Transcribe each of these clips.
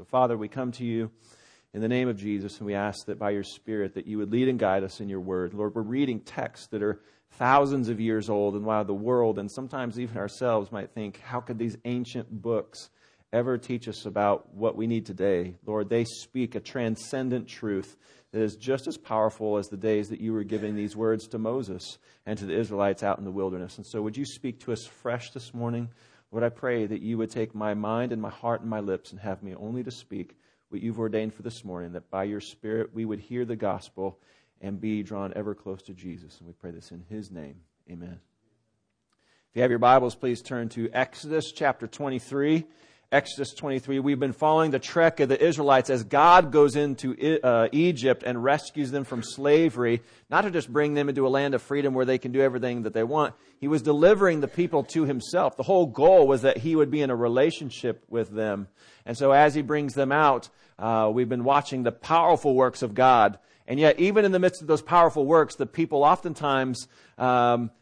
So, Father, we come to you in the name of Jesus, and we ask that by your Spirit that you would lead and guide us in your word. Lord, we're reading texts that are thousands of years old, and while the world and sometimes even ourselves might think, how could these ancient books ever teach us about what we need today? Lord, they speak a transcendent truth that is just as powerful as the days that you were giving these words to Moses and to the Israelites out in the wilderness. And so, would you speak to us fresh this morning? Lord, I pray that you would take my mind and my heart and my lips and have me only to speak what you've ordained for this morning, that by your Spirit we would hear the gospel and be drawn ever close to Jesus. And we pray this in his name. Amen. If you have your Bibles, please turn to Exodus chapter 23. Exodus 23. We've been following the trek of the Israelites as God goes into uh, Egypt and rescues them from slavery, not to just bring them into a land of freedom where they can do everything that they want. He was delivering the people to himself. The whole goal was that he would be in a relationship with them. And so as he brings them out, uh, we've been watching the powerful works of God. And yet, even in the midst of those powerful works, the people oftentimes um,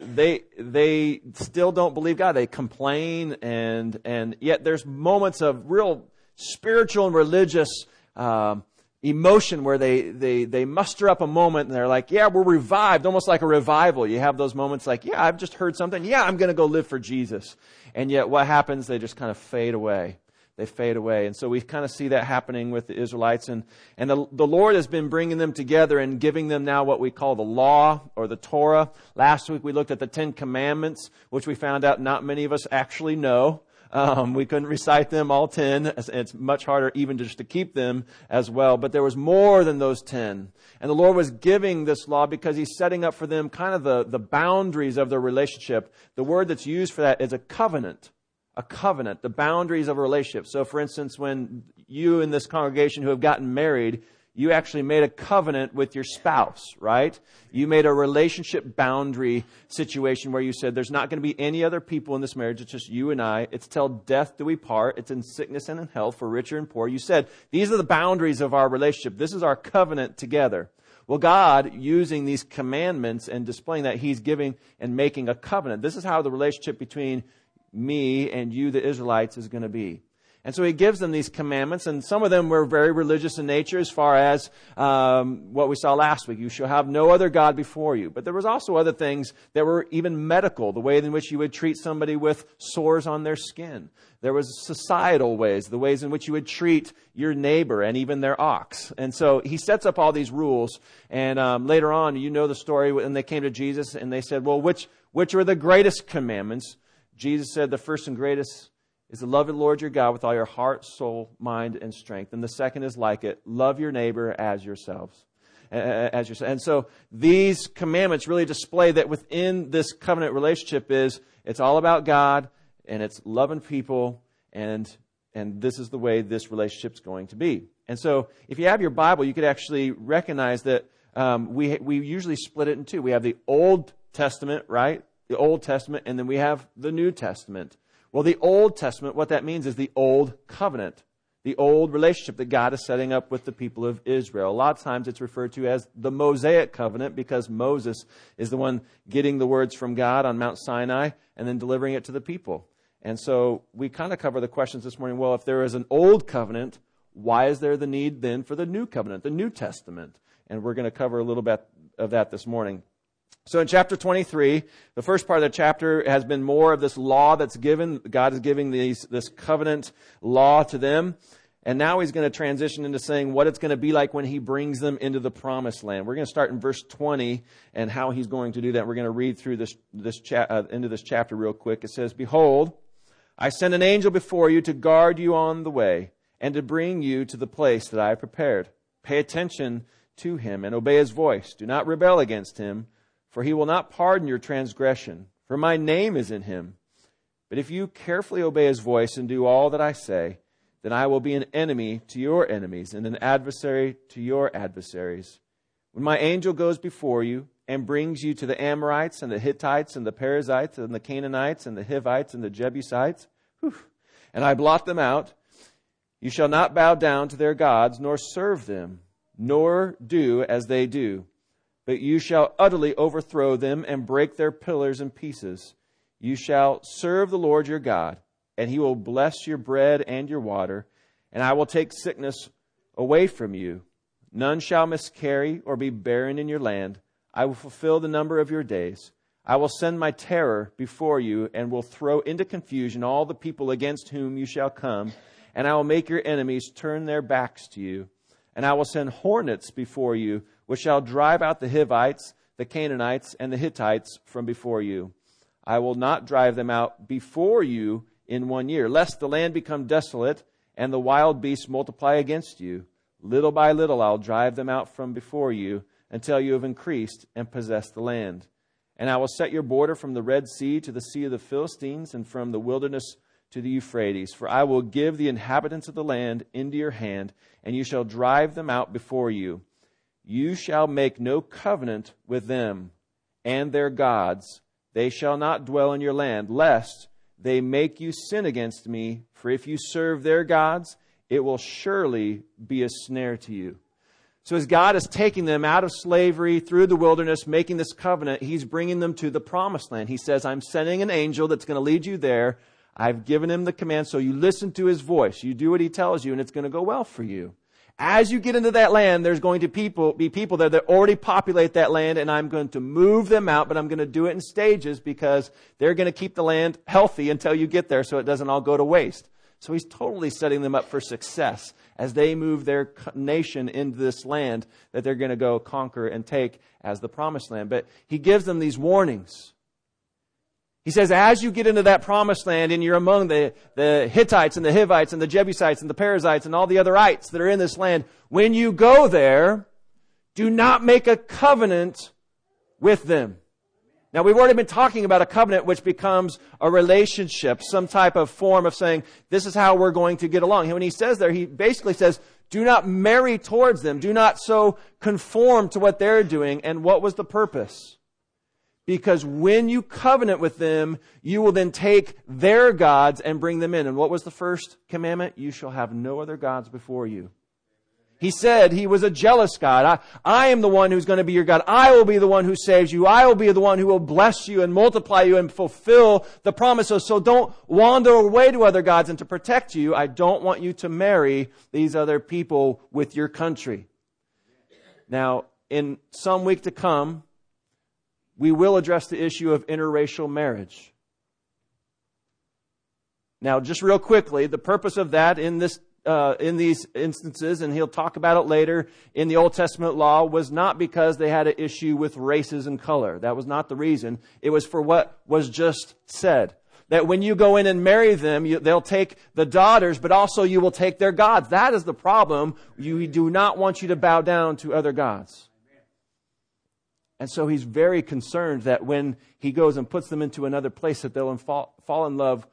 they they still don't believe God. They complain, and and yet there's moments of real spiritual and religious um, emotion where they they they muster up a moment and they're like, yeah, we're revived, almost like a revival. You have those moments like, yeah, I've just heard something. Yeah, I'm going to go live for Jesus. And yet, what happens? They just kind of fade away they fade away. And so we kind of see that happening with the Israelites. And, and the, the Lord has been bringing them together and giving them now what we call the law or the Torah. Last week we looked at the Ten Commandments, which we found out not many of us actually know. Um, we couldn't recite them all ten. It's much harder even just to keep them as well. But there was more than those ten. And the Lord was giving this law because He's setting up for them kind of the, the boundaries of their relationship. The word that's used for that is a covenant a covenant, the boundaries of a relationship. So, for instance, when you in this congregation who have gotten married, you actually made a covenant with your spouse, right? You made a relationship boundary situation where you said there's not going to be any other people in this marriage. It's just you and I. It's till death do we part. It's in sickness and in health for richer and poor. You said these are the boundaries of our relationship. This is our covenant together. Well, God, using these commandments and displaying that, He's giving and making a covenant. This is how the relationship between me and you, the Israelites, is going to be. And so he gives them these commandments, and some of them were very religious in nature, as far as um, what we saw last week. You shall have no other God before you. But there was also other things that were even medical, the way in which you would treat somebody with sores on their skin. There was societal ways, the ways in which you would treat your neighbor and even their ox. And so he sets up all these rules. And um, later on, you know the story when they came to Jesus and they said, "Well, which which are the greatest commandments?" Jesus said the first and greatest is to love the Lord your God with all your heart, soul, mind, and strength. And the second is like it love your neighbor as yourselves. As yourself. And so these commandments really display that within this covenant relationship is it's all about God and it's loving people and and this is the way this relationship's going to be. And so if you have your Bible, you could actually recognize that um, we we usually split it in two. We have the Old Testament, right? The Old Testament, and then we have the New Testament. Well, the Old Testament, what that means is the Old Covenant, the old relationship that God is setting up with the people of Israel. A lot of times it's referred to as the Mosaic Covenant because Moses is the one getting the words from God on Mount Sinai and then delivering it to the people. And so we kind of cover the questions this morning. Well, if there is an old covenant, why is there the need then for the new covenant, the New Testament? And we're going to cover a little bit of that this morning. So in chapter 23, the first part of the chapter has been more of this law that's given. God is giving these, this covenant law to them. And now he's going to transition into saying what it's going to be like when he brings them into the promised land. We're going to start in verse 20 and how he's going to do that. We're going to read through this, this cha- uh, into this chapter real quick. It says, Behold, I send an angel before you to guard you on the way and to bring you to the place that I have prepared. Pay attention to him and obey his voice. Do not rebel against him for he will not pardon your transgression, for my name is in him. But if you carefully obey his voice and do all that I say, then I will be an enemy to your enemies and an adversary to your adversaries. When my angel goes before you and brings you to the Amorites and the Hittites and the Perizzites and the Canaanites and the Hivites and the Jebusites, whew, and I blot them out, you shall not bow down to their gods nor serve them, nor do as they do but you shall utterly overthrow them and break their pillars in pieces. You shall serve the Lord your God, and he will bless your bread and your water, and I will take sickness away from you. None shall miscarry or be barren in your land. I will fulfill the number of your days. I will send my terror before you and will throw into confusion all the people against whom you shall come, and I will make your enemies turn their backs to you. And I will send hornets before you, which shall drive out the Hivites, the Canaanites, and the Hittites from before you. I will not drive them out before you in one year, lest the land become desolate and the wild beasts multiply against you. Little by little I'll drive them out from before you until you have increased and possessed the land. And I will set your border from the Red Sea to the Sea of the Philistines and from the wilderness to the Euphrates. For I will give the inhabitants of the land into your hand, and you shall drive them out before you. You shall make no covenant with them and their gods. They shall not dwell in your land, lest they make you sin against me. For if you serve their gods, it will surely be a snare to you. So, as God is taking them out of slavery through the wilderness, making this covenant, He's bringing them to the promised land. He says, I'm sending an angel that's going to lead you there. I've given him the command, so you listen to his voice. You do what he tells you, and it's going to go well for you. As you get into that land, there's going to people, be people there that already populate that land, and I'm going to move them out, but I'm going to do it in stages because they're going to keep the land healthy until you get there so it doesn't all go to waste. So he's totally setting them up for success as they move their nation into this land that they're going to go conquer and take as the promised land. But he gives them these warnings. He says, as you get into that promised land and you're among the, the Hittites and the Hivites and the Jebusites and the Perizzites and all the other ites that are in this land, when you go there, do not make a covenant with them. Now we've already been talking about a covenant which becomes a relationship, some type of form of saying, this is how we're going to get along. And when he says there, he basically says, do not marry towards them. Do not so conform to what they're doing. And what was the purpose? Because when you covenant with them, you will then take their gods and bring them in. And what was the first commandment? You shall have no other gods before you. He said he was a jealous God. I, I am the one who's going to be your God. I will be the one who saves you. I will be the one who will bless you and multiply you and fulfill the promises. So don't wander away to other gods and to protect you. I don't want you to marry these other people with your country. Now, in some week to come, we will address the issue of interracial marriage. Now, just real quickly, the purpose of that in this uh, in these instances, and he'll talk about it later in the Old Testament law, was not because they had an issue with races and color. That was not the reason. It was for what was just said. That when you go in and marry them, you, they'll take the daughters, but also you will take their gods. That is the problem. You do not want you to bow down to other gods. And so he's very concerned that when he goes and puts them into another place, that they'll fall, fall in love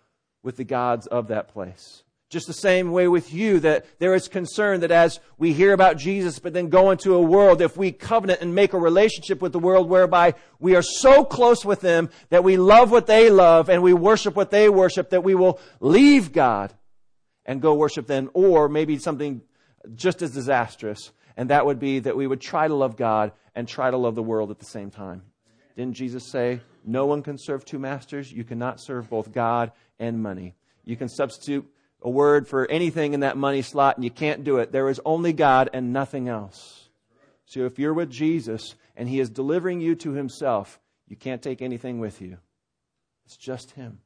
with the gods of that place. Just the same way with you, that there is concern that as we hear about Jesus, but then go into a world, if we covenant and make a relationship with the world whereby we are so close with them that we love what they love and we worship what they worship, that we will leave God and go worship them, or maybe something just as disastrous, and that would be that we would try to love God and try to love the world at the same time. Didn't Jesus say, No one can serve two masters? You cannot serve both God and money. You can substitute a word for anything in that money slot, and you can't do it. There is only God and nothing else. So if you're with Jesus and He is delivering you to Himself, you can't take anything with you. It's just Him.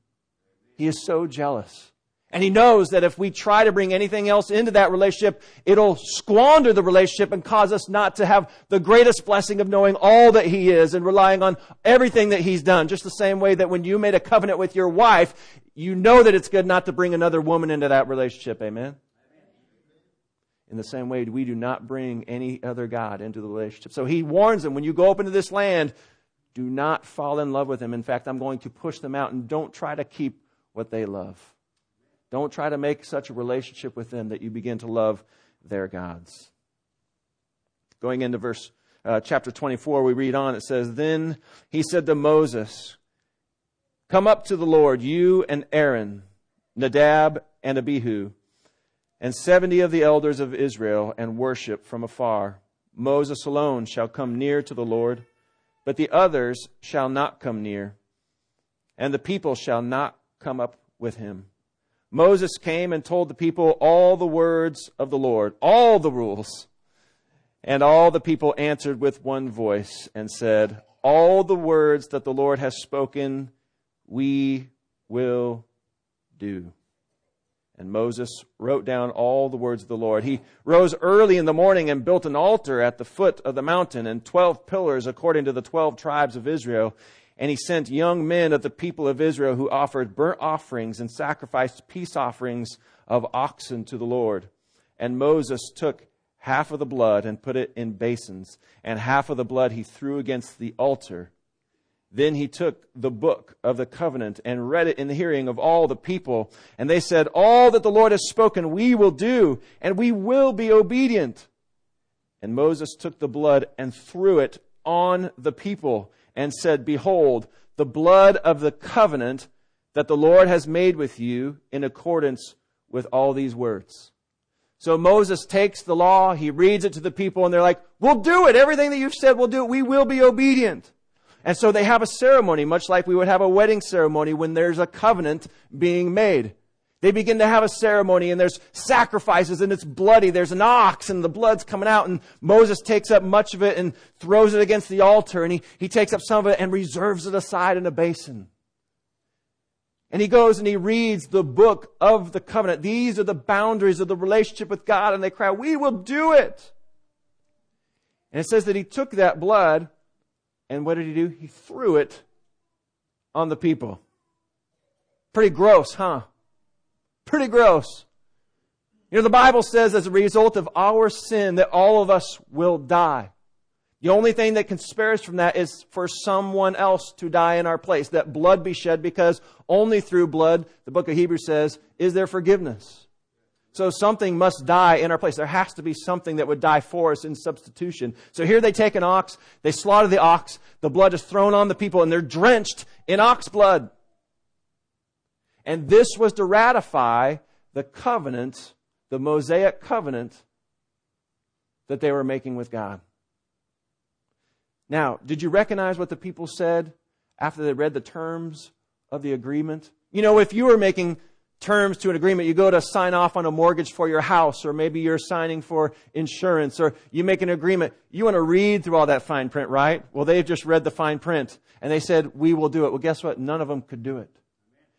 He is so jealous. And he knows that if we try to bring anything else into that relationship, it'll squander the relationship and cause us not to have the greatest blessing of knowing all that he is and relying on everything that he's done. Just the same way that when you made a covenant with your wife, you know that it's good not to bring another woman into that relationship. Amen? In the same way, we do not bring any other God into the relationship. So he warns them when you go up into this land, do not fall in love with him. In fact, I'm going to push them out and don't try to keep what they love. Don't try to make such a relationship with them that you begin to love their gods. Going into verse uh, chapter 24, we read on. It says, Then he said to Moses, Come up to the Lord, you and Aaron, Nadab and Abihu, and seventy of the elders of Israel, and worship from afar. Moses alone shall come near to the Lord, but the others shall not come near, and the people shall not come up with him. Moses came and told the people all the words of the Lord, all the rules. And all the people answered with one voice and said, All the words that the Lord has spoken, we will do. And Moses wrote down all the words of the Lord. He rose early in the morning and built an altar at the foot of the mountain and twelve pillars according to the twelve tribes of Israel. And he sent young men of the people of Israel who offered burnt offerings and sacrificed peace offerings of oxen to the Lord. And Moses took half of the blood and put it in basins, and half of the blood he threw against the altar. Then he took the book of the covenant and read it in the hearing of all the people. And they said, All that the Lord has spoken we will do, and we will be obedient. And Moses took the blood and threw it on the people and said, Behold, the blood of the covenant that the Lord has made with you in accordance with all these words. So Moses takes the law, he reads it to the people, and they're like, We'll do it. Everything that you've said, we'll do it. We will be obedient. And so they have a ceremony, much like we would have a wedding ceremony when there's a covenant being made. They begin to have a ceremony and there's sacrifices and it's bloody. There's an ox and the blood's coming out and Moses takes up much of it and throws it against the altar and he, he takes up some of it and reserves it aside in a basin. And he goes and he reads the book of the covenant. These are the boundaries of the relationship with God and they cry, we will do it. And it says that he took that blood and what did he do? He threw it on the people. Pretty gross, huh? Pretty gross. You know, the Bible says as a result of our sin that all of us will die. The only thing that can spare us from that is for someone else to die in our place, that blood be shed, because only through blood, the book of Hebrews says, is there forgiveness. So something must die in our place. There has to be something that would die for us in substitution. So here they take an ox, they slaughter the ox, the blood is thrown on the people, and they're drenched in ox blood. And this was to ratify the covenant, the Mosaic covenant that they were making with God. Now, did you recognize what the people said after they read the terms of the agreement? You know, if you were making terms to an agreement, you go to sign off on a mortgage for your house, or maybe you're signing for insurance, or you make an agreement, you want to read through all that fine print, right? Well, they've just read the fine print, and they said, we will do it. Well, guess what? None of them could do it.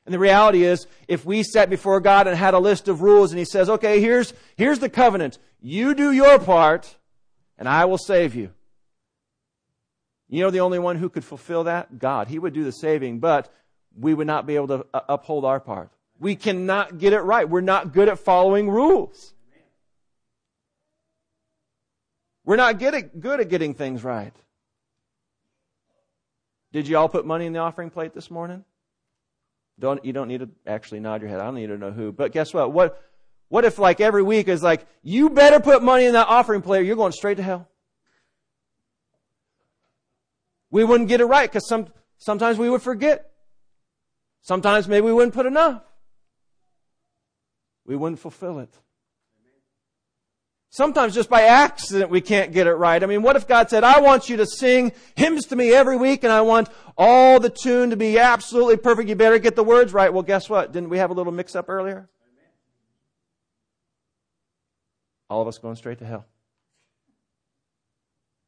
And the reality is, if we sat before God and had a list of rules and He says, okay, here's, here's the covenant. You do your part and I will save you. You know the only one who could fulfill that? God. He would do the saving, but we would not be able to uh, uphold our part. We cannot get it right. We're not good at following rules. We're not good good at getting things right. Did you all put money in the offering plate this morning? Don't, you don't need to actually nod your head. I don't need to know who. But guess what? What, what if like every week is like, you better put money in that offering plate or you're going straight to hell? We wouldn't get it right because some, sometimes we would forget. Sometimes maybe we wouldn't put enough. We wouldn't fulfill it. Sometimes just by accident we can't get it right. I mean, what if God said, I want you to sing hymns to me every week and I want all the tune to be absolutely perfect. You better get the words right. Well, guess what? Didn't we have a little mix up earlier? All of us going straight to hell.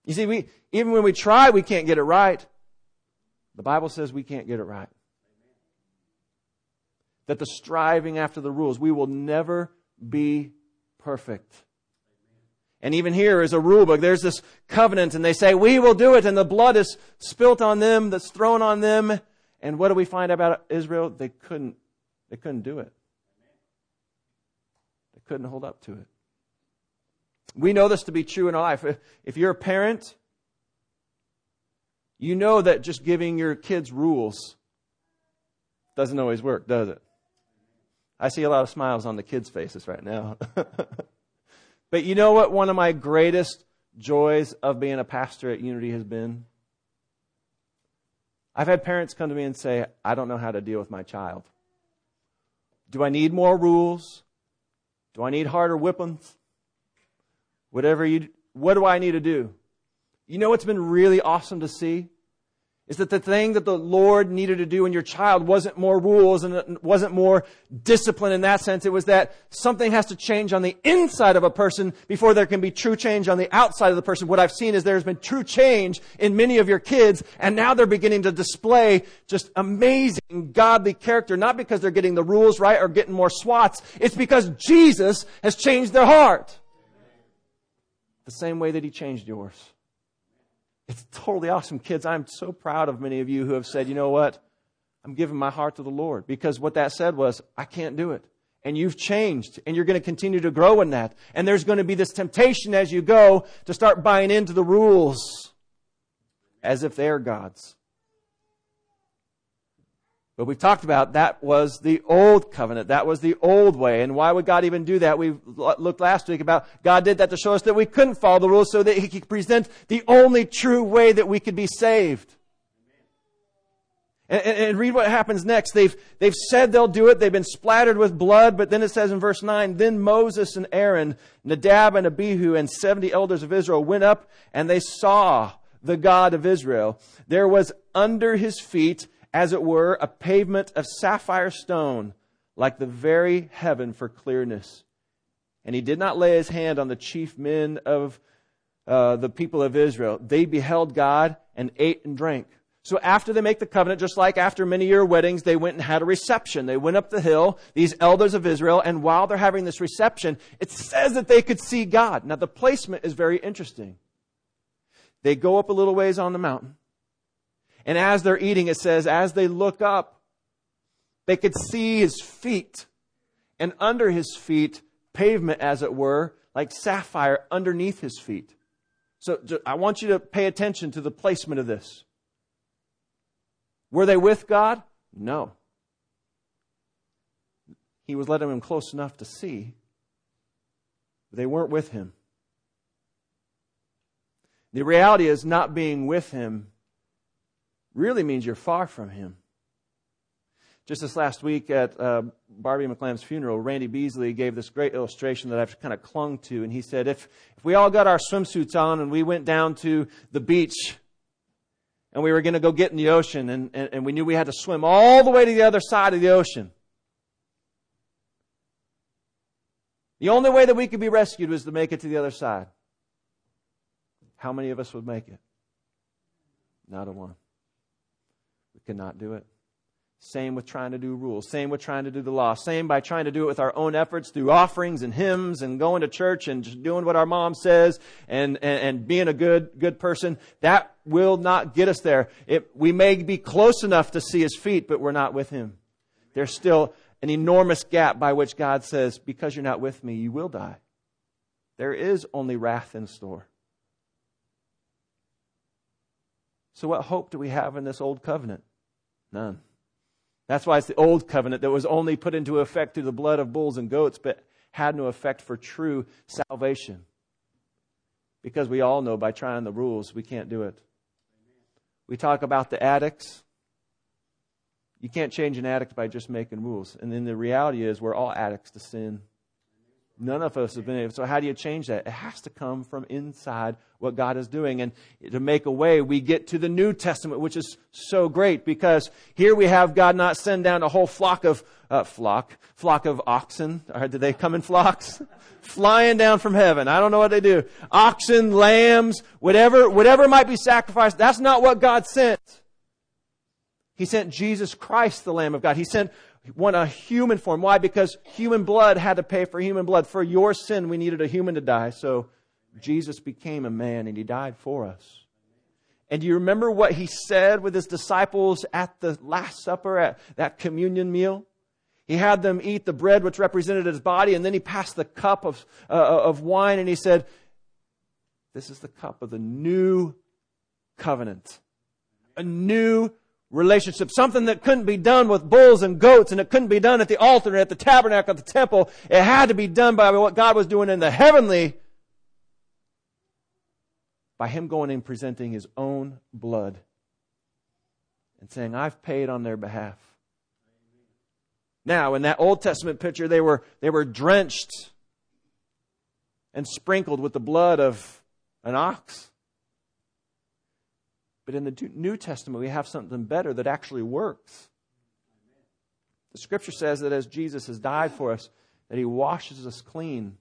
You see, we, even when we try, we can't get it right. The Bible says we can't get it right. That the striving after the rules, we will never be perfect. And even here is a rule book. There's this covenant, and they say, We will do it, and the blood is spilt on them, that's thrown on them. And what do we find about Israel? They couldn't, they couldn't do it. They couldn't hold up to it. We know this to be true in our life. If you're a parent, you know that just giving your kids rules doesn't always work, does it? I see a lot of smiles on the kids' faces right now. But you know what one of my greatest joys of being a pastor at Unity has been? I've had parents come to me and say, I don't know how to deal with my child. Do I need more rules? Do I need harder whippings? Whatever you, what do I need to do? You know what's been really awesome to see? Is that the thing that the Lord needed to do in your child wasn't more rules and wasn't more discipline in that sense. It was that something has to change on the inside of a person before there can be true change on the outside of the person. What I've seen is there's been true change in many of your kids and now they're beginning to display just amazing godly character, not because they're getting the rules right or getting more swats. It's because Jesus has changed their heart. The same way that he changed yours. It's totally awesome, kids. I'm so proud of many of you who have said, you know what? I'm giving my heart to the Lord. Because what that said was, I can't do it. And you've changed, and you're going to continue to grow in that. And there's going to be this temptation as you go to start buying into the rules as if they're God's. But we've talked about that was the old covenant. That was the old way. And why would God even do that? We looked last week about God did that to show us that we couldn't follow the rules so that He could present the only true way that we could be saved. And, and, and, read what happens next. They've, they've said they'll do it. They've been splattered with blood. But then it says in verse 9, Then Moses and Aaron, Nadab and Abihu, and 70 elders of Israel went up and they saw the God of Israel. There was under his feet as it were, a pavement of sapphire stone, like the very heaven for clearness. And he did not lay his hand on the chief men of uh, the people of Israel. They beheld God and ate and drank. So after they make the covenant, just like after many year weddings, they went and had a reception. They went up the hill, these elders of Israel, and while they're having this reception, it says that they could see God. Now the placement is very interesting. They go up a little ways on the mountain. And as they're eating, it says, as they look up, they could see his feet. And under his feet, pavement, as it were, like sapphire underneath his feet. So I want you to pay attention to the placement of this. Were they with God? No. He was letting them close enough to see. They weren't with him. The reality is not being with him really means you're far from Him. Just this last week at uh, Barbie McLamb's funeral, Randy Beasley gave this great illustration that I've kind of clung to. And he said, if, if we all got our swimsuits on and we went down to the beach and we were going to go get in the ocean and, and, and we knew we had to swim all the way to the other side of the ocean, the only way that we could be rescued was to make it to the other side. How many of us would make it? Not a one could not do it. Same with trying to do rules. Same with trying to do the law. Same by trying to do it with our own efforts through offerings and hymns and going to church and just doing what our mom says and, and, and being a good, good person. That will not get us there. It, we may be close enough to see his feet, but we're not with him. There's still an enormous gap by which God says, because you're not with me, you will die. There is only wrath in store. So, what hope do we have in this old covenant? None. That's why it's the old covenant that was only put into effect through the blood of bulls and goats, but had no effect for true salvation. Because we all know by trying the rules, we can't do it. We talk about the addicts. You can't change an addict by just making rules. And then the reality is, we're all addicts to sin. None of us have been able. So how do you change that? It has to come from inside what God is doing. And to make a way, we get to the New Testament, which is so great because here we have God not send down a whole flock of, uh, flock, flock of oxen. Or do they come in flocks? Flying down from heaven. I don't know what they do. Oxen, lambs, whatever, whatever might be sacrificed. That's not what God sent. He sent Jesus Christ, the Lamb of God. He sent one a human form. Why? Because human blood had to pay for human blood. For your sin, we needed a human to die. So Jesus became a man and he died for us. And do you remember what he said with his disciples at the Last Supper, at that communion meal? He had them eat the bread which represented his body, and then he passed the cup of, uh, of wine and he said, This is the cup of the new covenant. A new relationship, something that couldn't be done with bulls and goats, and it couldn't be done at the altar, at the tabernacle, at the temple. It had to be done by what God was doing in the heavenly, by Him going and presenting His own blood and saying, I've paid on their behalf. Now, in that Old Testament picture, they were, they were drenched and sprinkled with the blood of an ox. But in the New Testament, we have something better that actually works. The scripture says that as Jesus has died for us, that he washes us clean.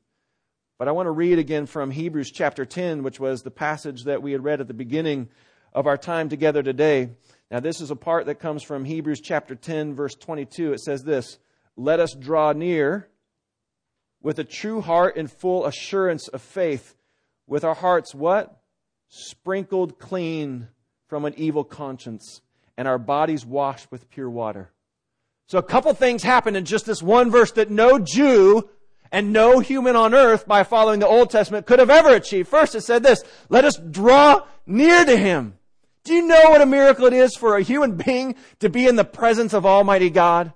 But I want to read again from Hebrews chapter 10, which was the passage that we had read at the beginning of our time together today. Now, this is a part that comes from Hebrews chapter 10, verse 22. It says this Let us draw near with a true heart and full assurance of faith, with our hearts what? Sprinkled clean from an evil conscience, and our bodies washed with pure water. So a couple things happen in just this one verse that no Jew and no human on earth by following the Old Testament could have ever achieved. First, it said this, let us draw near to Him. Do you know what a miracle it is for a human being to be in the presence of Almighty God?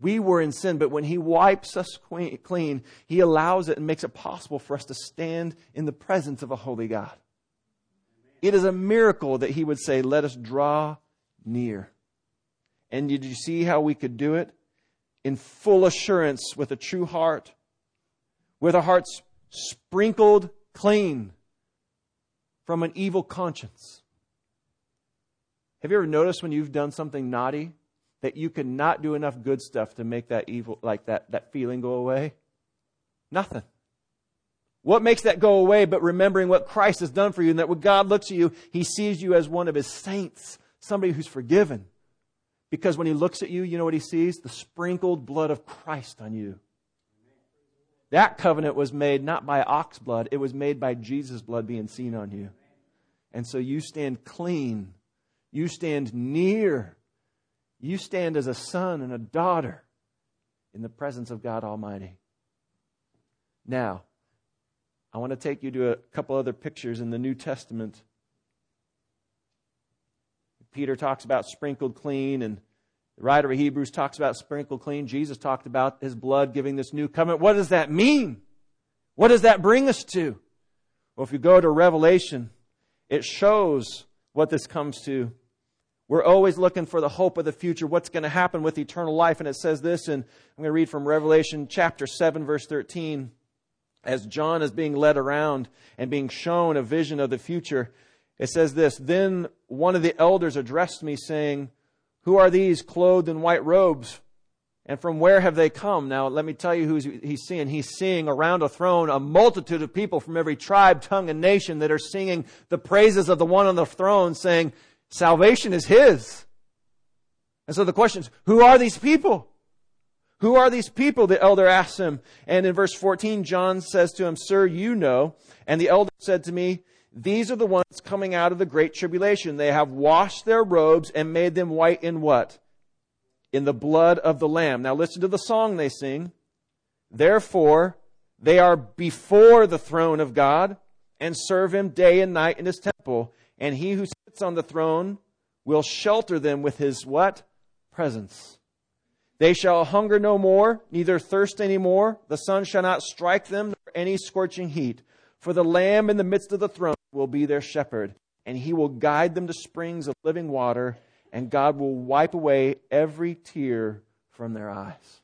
We were in sin, but when He wipes us clean, He allows it and makes it possible for us to stand in the presence of a holy God. It is a miracle that He would say, let us draw near. And did you see how we could do it? In full assurance with a true heart, with our hearts sprinkled clean from an evil conscience. Have you ever noticed when you've done something naughty that you cannot do enough good stuff to make that evil, like that, that feeling go away? Nothing. What makes that go away but remembering what Christ has done for you and that when God looks at you, He sees you as one of His saints, somebody who's forgiven. Because when he looks at you, you know what he sees? The sprinkled blood of Christ on you. That covenant was made not by ox blood, it was made by Jesus' blood being seen on you. And so you stand clean. You stand near. You stand as a son and a daughter in the presence of God Almighty. Now, I want to take you to a couple other pictures in the New Testament Peter talks about sprinkled clean, and the writer of Hebrews talks about sprinkled clean. Jesus talked about his blood giving this new covenant. What does that mean? What does that bring us to? Well, if you go to Revelation, it shows what this comes to. We're always looking for the hope of the future, what's going to happen with eternal life. And it says this, and I'm going to read from Revelation chapter 7, verse 13. As John is being led around and being shown a vision of the future, it says this Then one of the elders addressed me, saying, Who are these clothed in white robes? And from where have they come? Now, let me tell you who he's seeing. He's seeing around a throne a multitude of people from every tribe, tongue, and nation that are singing the praises of the one on the throne, saying, Salvation is his. And so the question is, who are these people? Who are these people? The elder asks him. And in verse 14, John says to him, Sir, you know. And the elder said to me, these are the ones coming out of the great tribulation. They have washed their robes and made them white in what? In the blood of the Lamb. Now listen to the song they sing. Therefore, they are before the throne of God and serve him day and night in his temple. And he who sits on the throne will shelter them with his what? Presence. They shall hunger no more, neither thirst any more. The sun shall not strike them, nor any scorching heat. For the Lamb in the midst of the throne will be their shepherd, and he will guide them to springs of living water, and God will wipe away every tear from their eyes.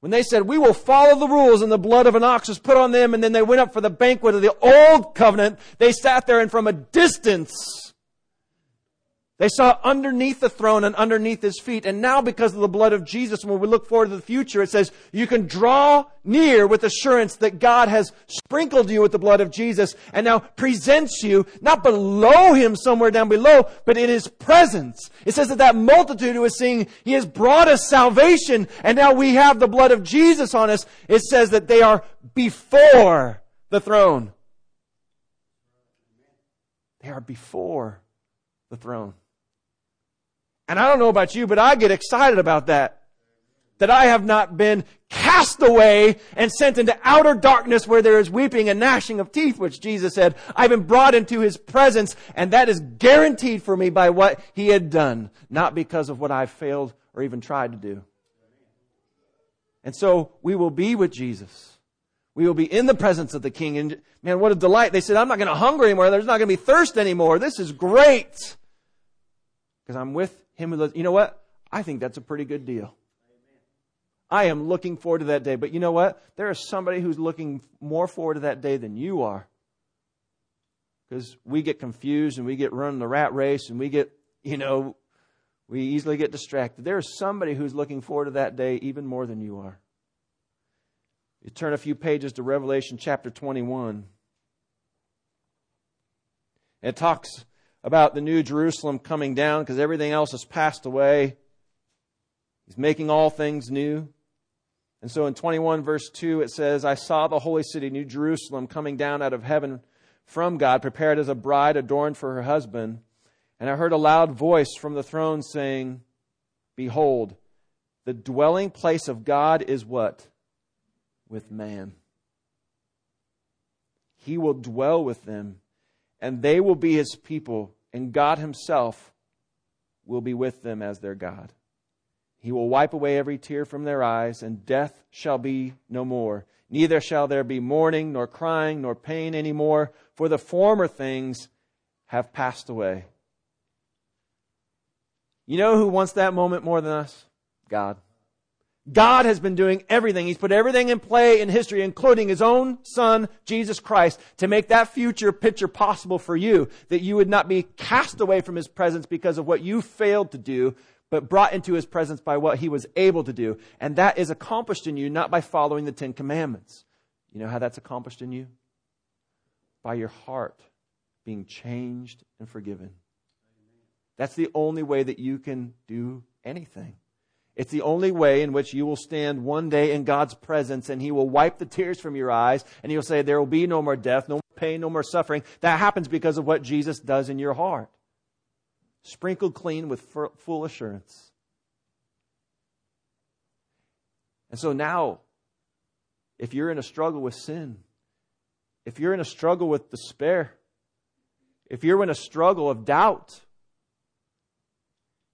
When they said, We will follow the rules, and the blood of an ox was put on them, and then they went up for the banquet of the old covenant, they sat there and from a distance they saw underneath the throne and underneath his feet. And now, because of the blood of Jesus, when we look forward to the future, it says you can draw near with assurance that God has sprinkled you with the blood of Jesus and now presents you not below him somewhere down below, but in his presence. It says that that multitude who is seeing, he has brought us salvation and now we have the blood of Jesus on us. It says that they are before the throne. They are before the throne. And I don't know about you, but I get excited about that. That I have not been cast away and sent into outer darkness where there is weeping and gnashing of teeth, which Jesus said, I've been brought into His presence, and that is guaranteed for me by what He had done, not because of what I've failed or even tried to do. And so we will be with Jesus. We will be in the presence of the King. And man, what a delight. They said, I'm not going to hunger anymore. There's not going to be thirst anymore. This is great. Because I'm with him who lives. You know what? I think that's a pretty good deal. I am looking forward to that day. But you know what? There is somebody who's looking more forward to that day than you are. because we get confused and we get run the rat race and we get, you know, we easily get distracted. There's somebody who's looking forward to that day even more than you are. You turn a few pages to Revelation chapter 21. It talks about the new Jerusalem coming down because everything else has passed away. He's making all things new. And so in 21 verse 2 it says, I saw the holy city, New Jerusalem, coming down out of heaven from God, prepared as a bride adorned for her husband. And I heard a loud voice from the throne saying, Behold, the dwelling place of God is what? With man. He will dwell with them, and they will be his people, and God himself will be with them as their God. He will wipe away every tear from their eyes, and death shall be no more. Neither shall there be mourning, nor crying, nor pain any more, for the former things have passed away. You know who wants that moment more than us? God. God has been doing everything. He's put everything in play in history, including His own Son, Jesus Christ, to make that future picture possible for you, that you would not be cast away from His presence because of what you failed to do, but brought into his presence by what he was able to do. And that is accomplished in you not by following the Ten Commandments. You know how that's accomplished in you? By your heart being changed and forgiven. That's the only way that you can do anything. It's the only way in which you will stand one day in God's presence and He will wipe the tears from your eyes and He'll say, There will be no more death, no more pain, no more suffering. That happens because of what Jesus does in your heart sprinkled clean with full assurance. And so now, if you're in a struggle with sin, if you're in a struggle with despair, if you're in a struggle of doubt,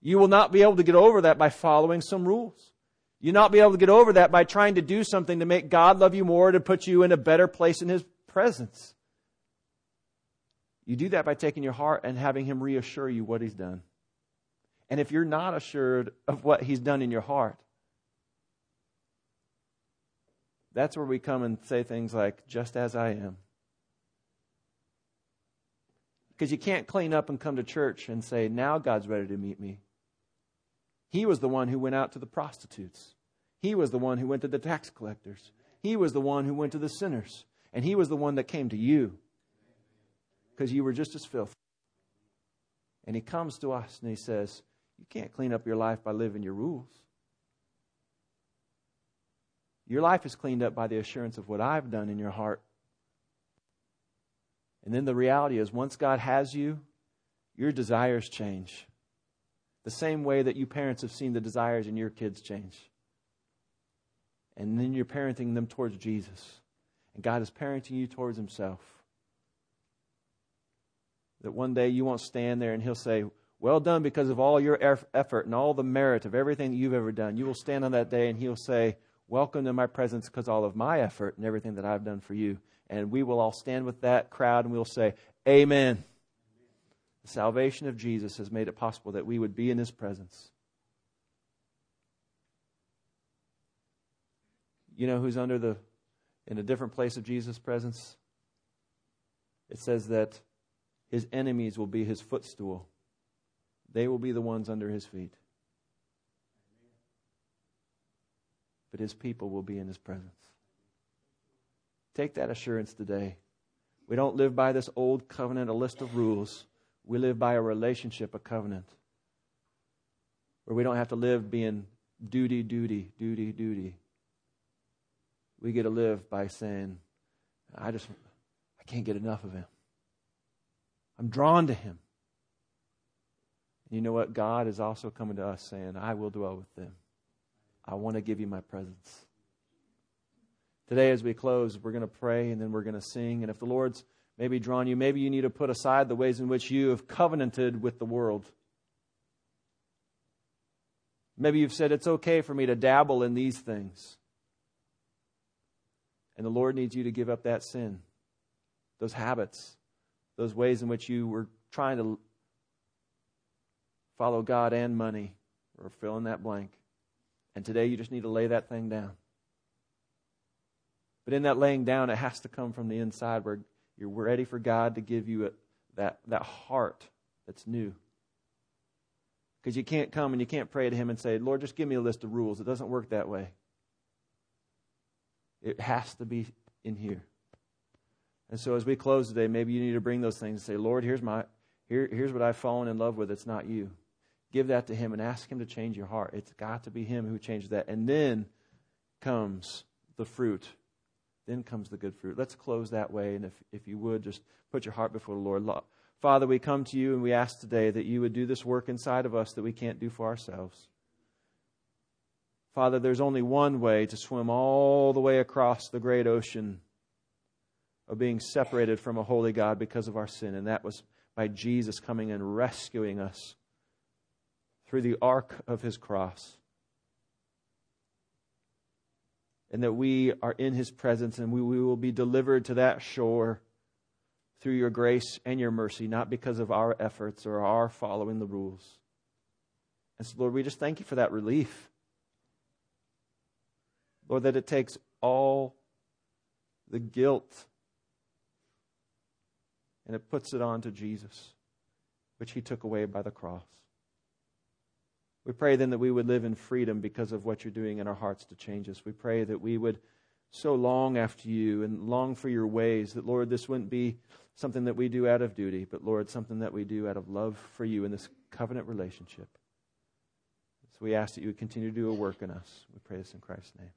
you will not be able to get over that by following some rules. You'll not be able to get over that by trying to do something to make God love you more, to put you in a better place in His presence. You do that by taking your heart and having Him reassure you what He's done. And if you're not assured of what He's done in your heart, that's where we come and say things like, just as I am. Because you can't clean up and come to church and say, now God's ready to meet me. He was the one who went out to the prostitutes. He was the one who went to the tax collectors. He was the one who went to the sinners. And He was the one that came to you because you were just as filthy. And he comes to us and he says, You can't clean up your life by living your rules. Your life is cleaned up by the assurance of what I've done in your heart. And then the reality is, once God has you, your desires change. The same way that you parents have seen the desires in your kids change. And then you're parenting them towards Jesus. And God is parenting you towards Himself that one day you won't stand there and he'll say, Well done because of all your effort and all the merit of everything that you've ever done. You will stand on that day and he'll say, Welcome to my presence because all of my effort and everything that I've done for you. And we will all stand with that crowd and we'll say, Amen. The salvation of Jesus has made it possible that we would be in his presence. You know who's under the in a different place of Jesus' presence? It says that his enemies will be his footstool. They will be the ones under his feet. But his people will be in his presence. Take that assurance today. We don't live by this old covenant, a list of rules. We live by a relationship, a covenant. Where we don't have to live being duty, duty, duty, duty. We get to live by saying, I just, I can't get enough of him. I'm drawn to him. You know what? God is also coming to us saying, I will dwell with them. I want to give you my presence. Today, as we close, we're going to pray and then we're going to sing. And if the Lord's maybe drawn you, maybe you need to put aside the ways in which you have covenanted with the world. Maybe you've said, It's okay for me to dabble in these things. And the Lord needs you to give up that sin, those habits, those ways in which you were trying to follow God and money, or fill in that blank. And today you just need to lay that thing down. But in that laying down, it has to come from the inside where you're ready for God to give you a, that, that heart that's new. Because you can't come and you can't pray to Him and say, Lord, just give me a list of rules. It doesn't work that way. It has to be in here. And so as we close today, maybe you need to bring those things and say, Lord, here's my here, here's what I've fallen in love with. It's not you. Give that to him and ask him to change your heart. It's got to be him who changes that. And then comes the fruit. Then comes the good fruit. Let's close that way. And if, if you would, just put your heart before the Lord. Father, we come to you and we ask today that you would do this work inside of us that we can't do for ourselves. Father, there's only one way to swim all the way across the great ocean of being separated from a holy God because of our sin, and that was by Jesus coming and rescuing us through the ark of his cross. And that we are in his presence and we, we will be delivered to that shore through your grace and your mercy, not because of our efforts or our following the rules. And so, Lord, we just thank you for that relief. Lord, that it takes all the guilt and it puts it on to Jesus, which he took away by the cross. We pray then that we would live in freedom because of what you're doing in our hearts to change us. We pray that we would so long after you and long for your ways that, Lord, this wouldn't be something that we do out of duty, but, Lord, something that we do out of love for you in this covenant relationship. So we ask that you would continue to do a work in us. We pray this in Christ's name.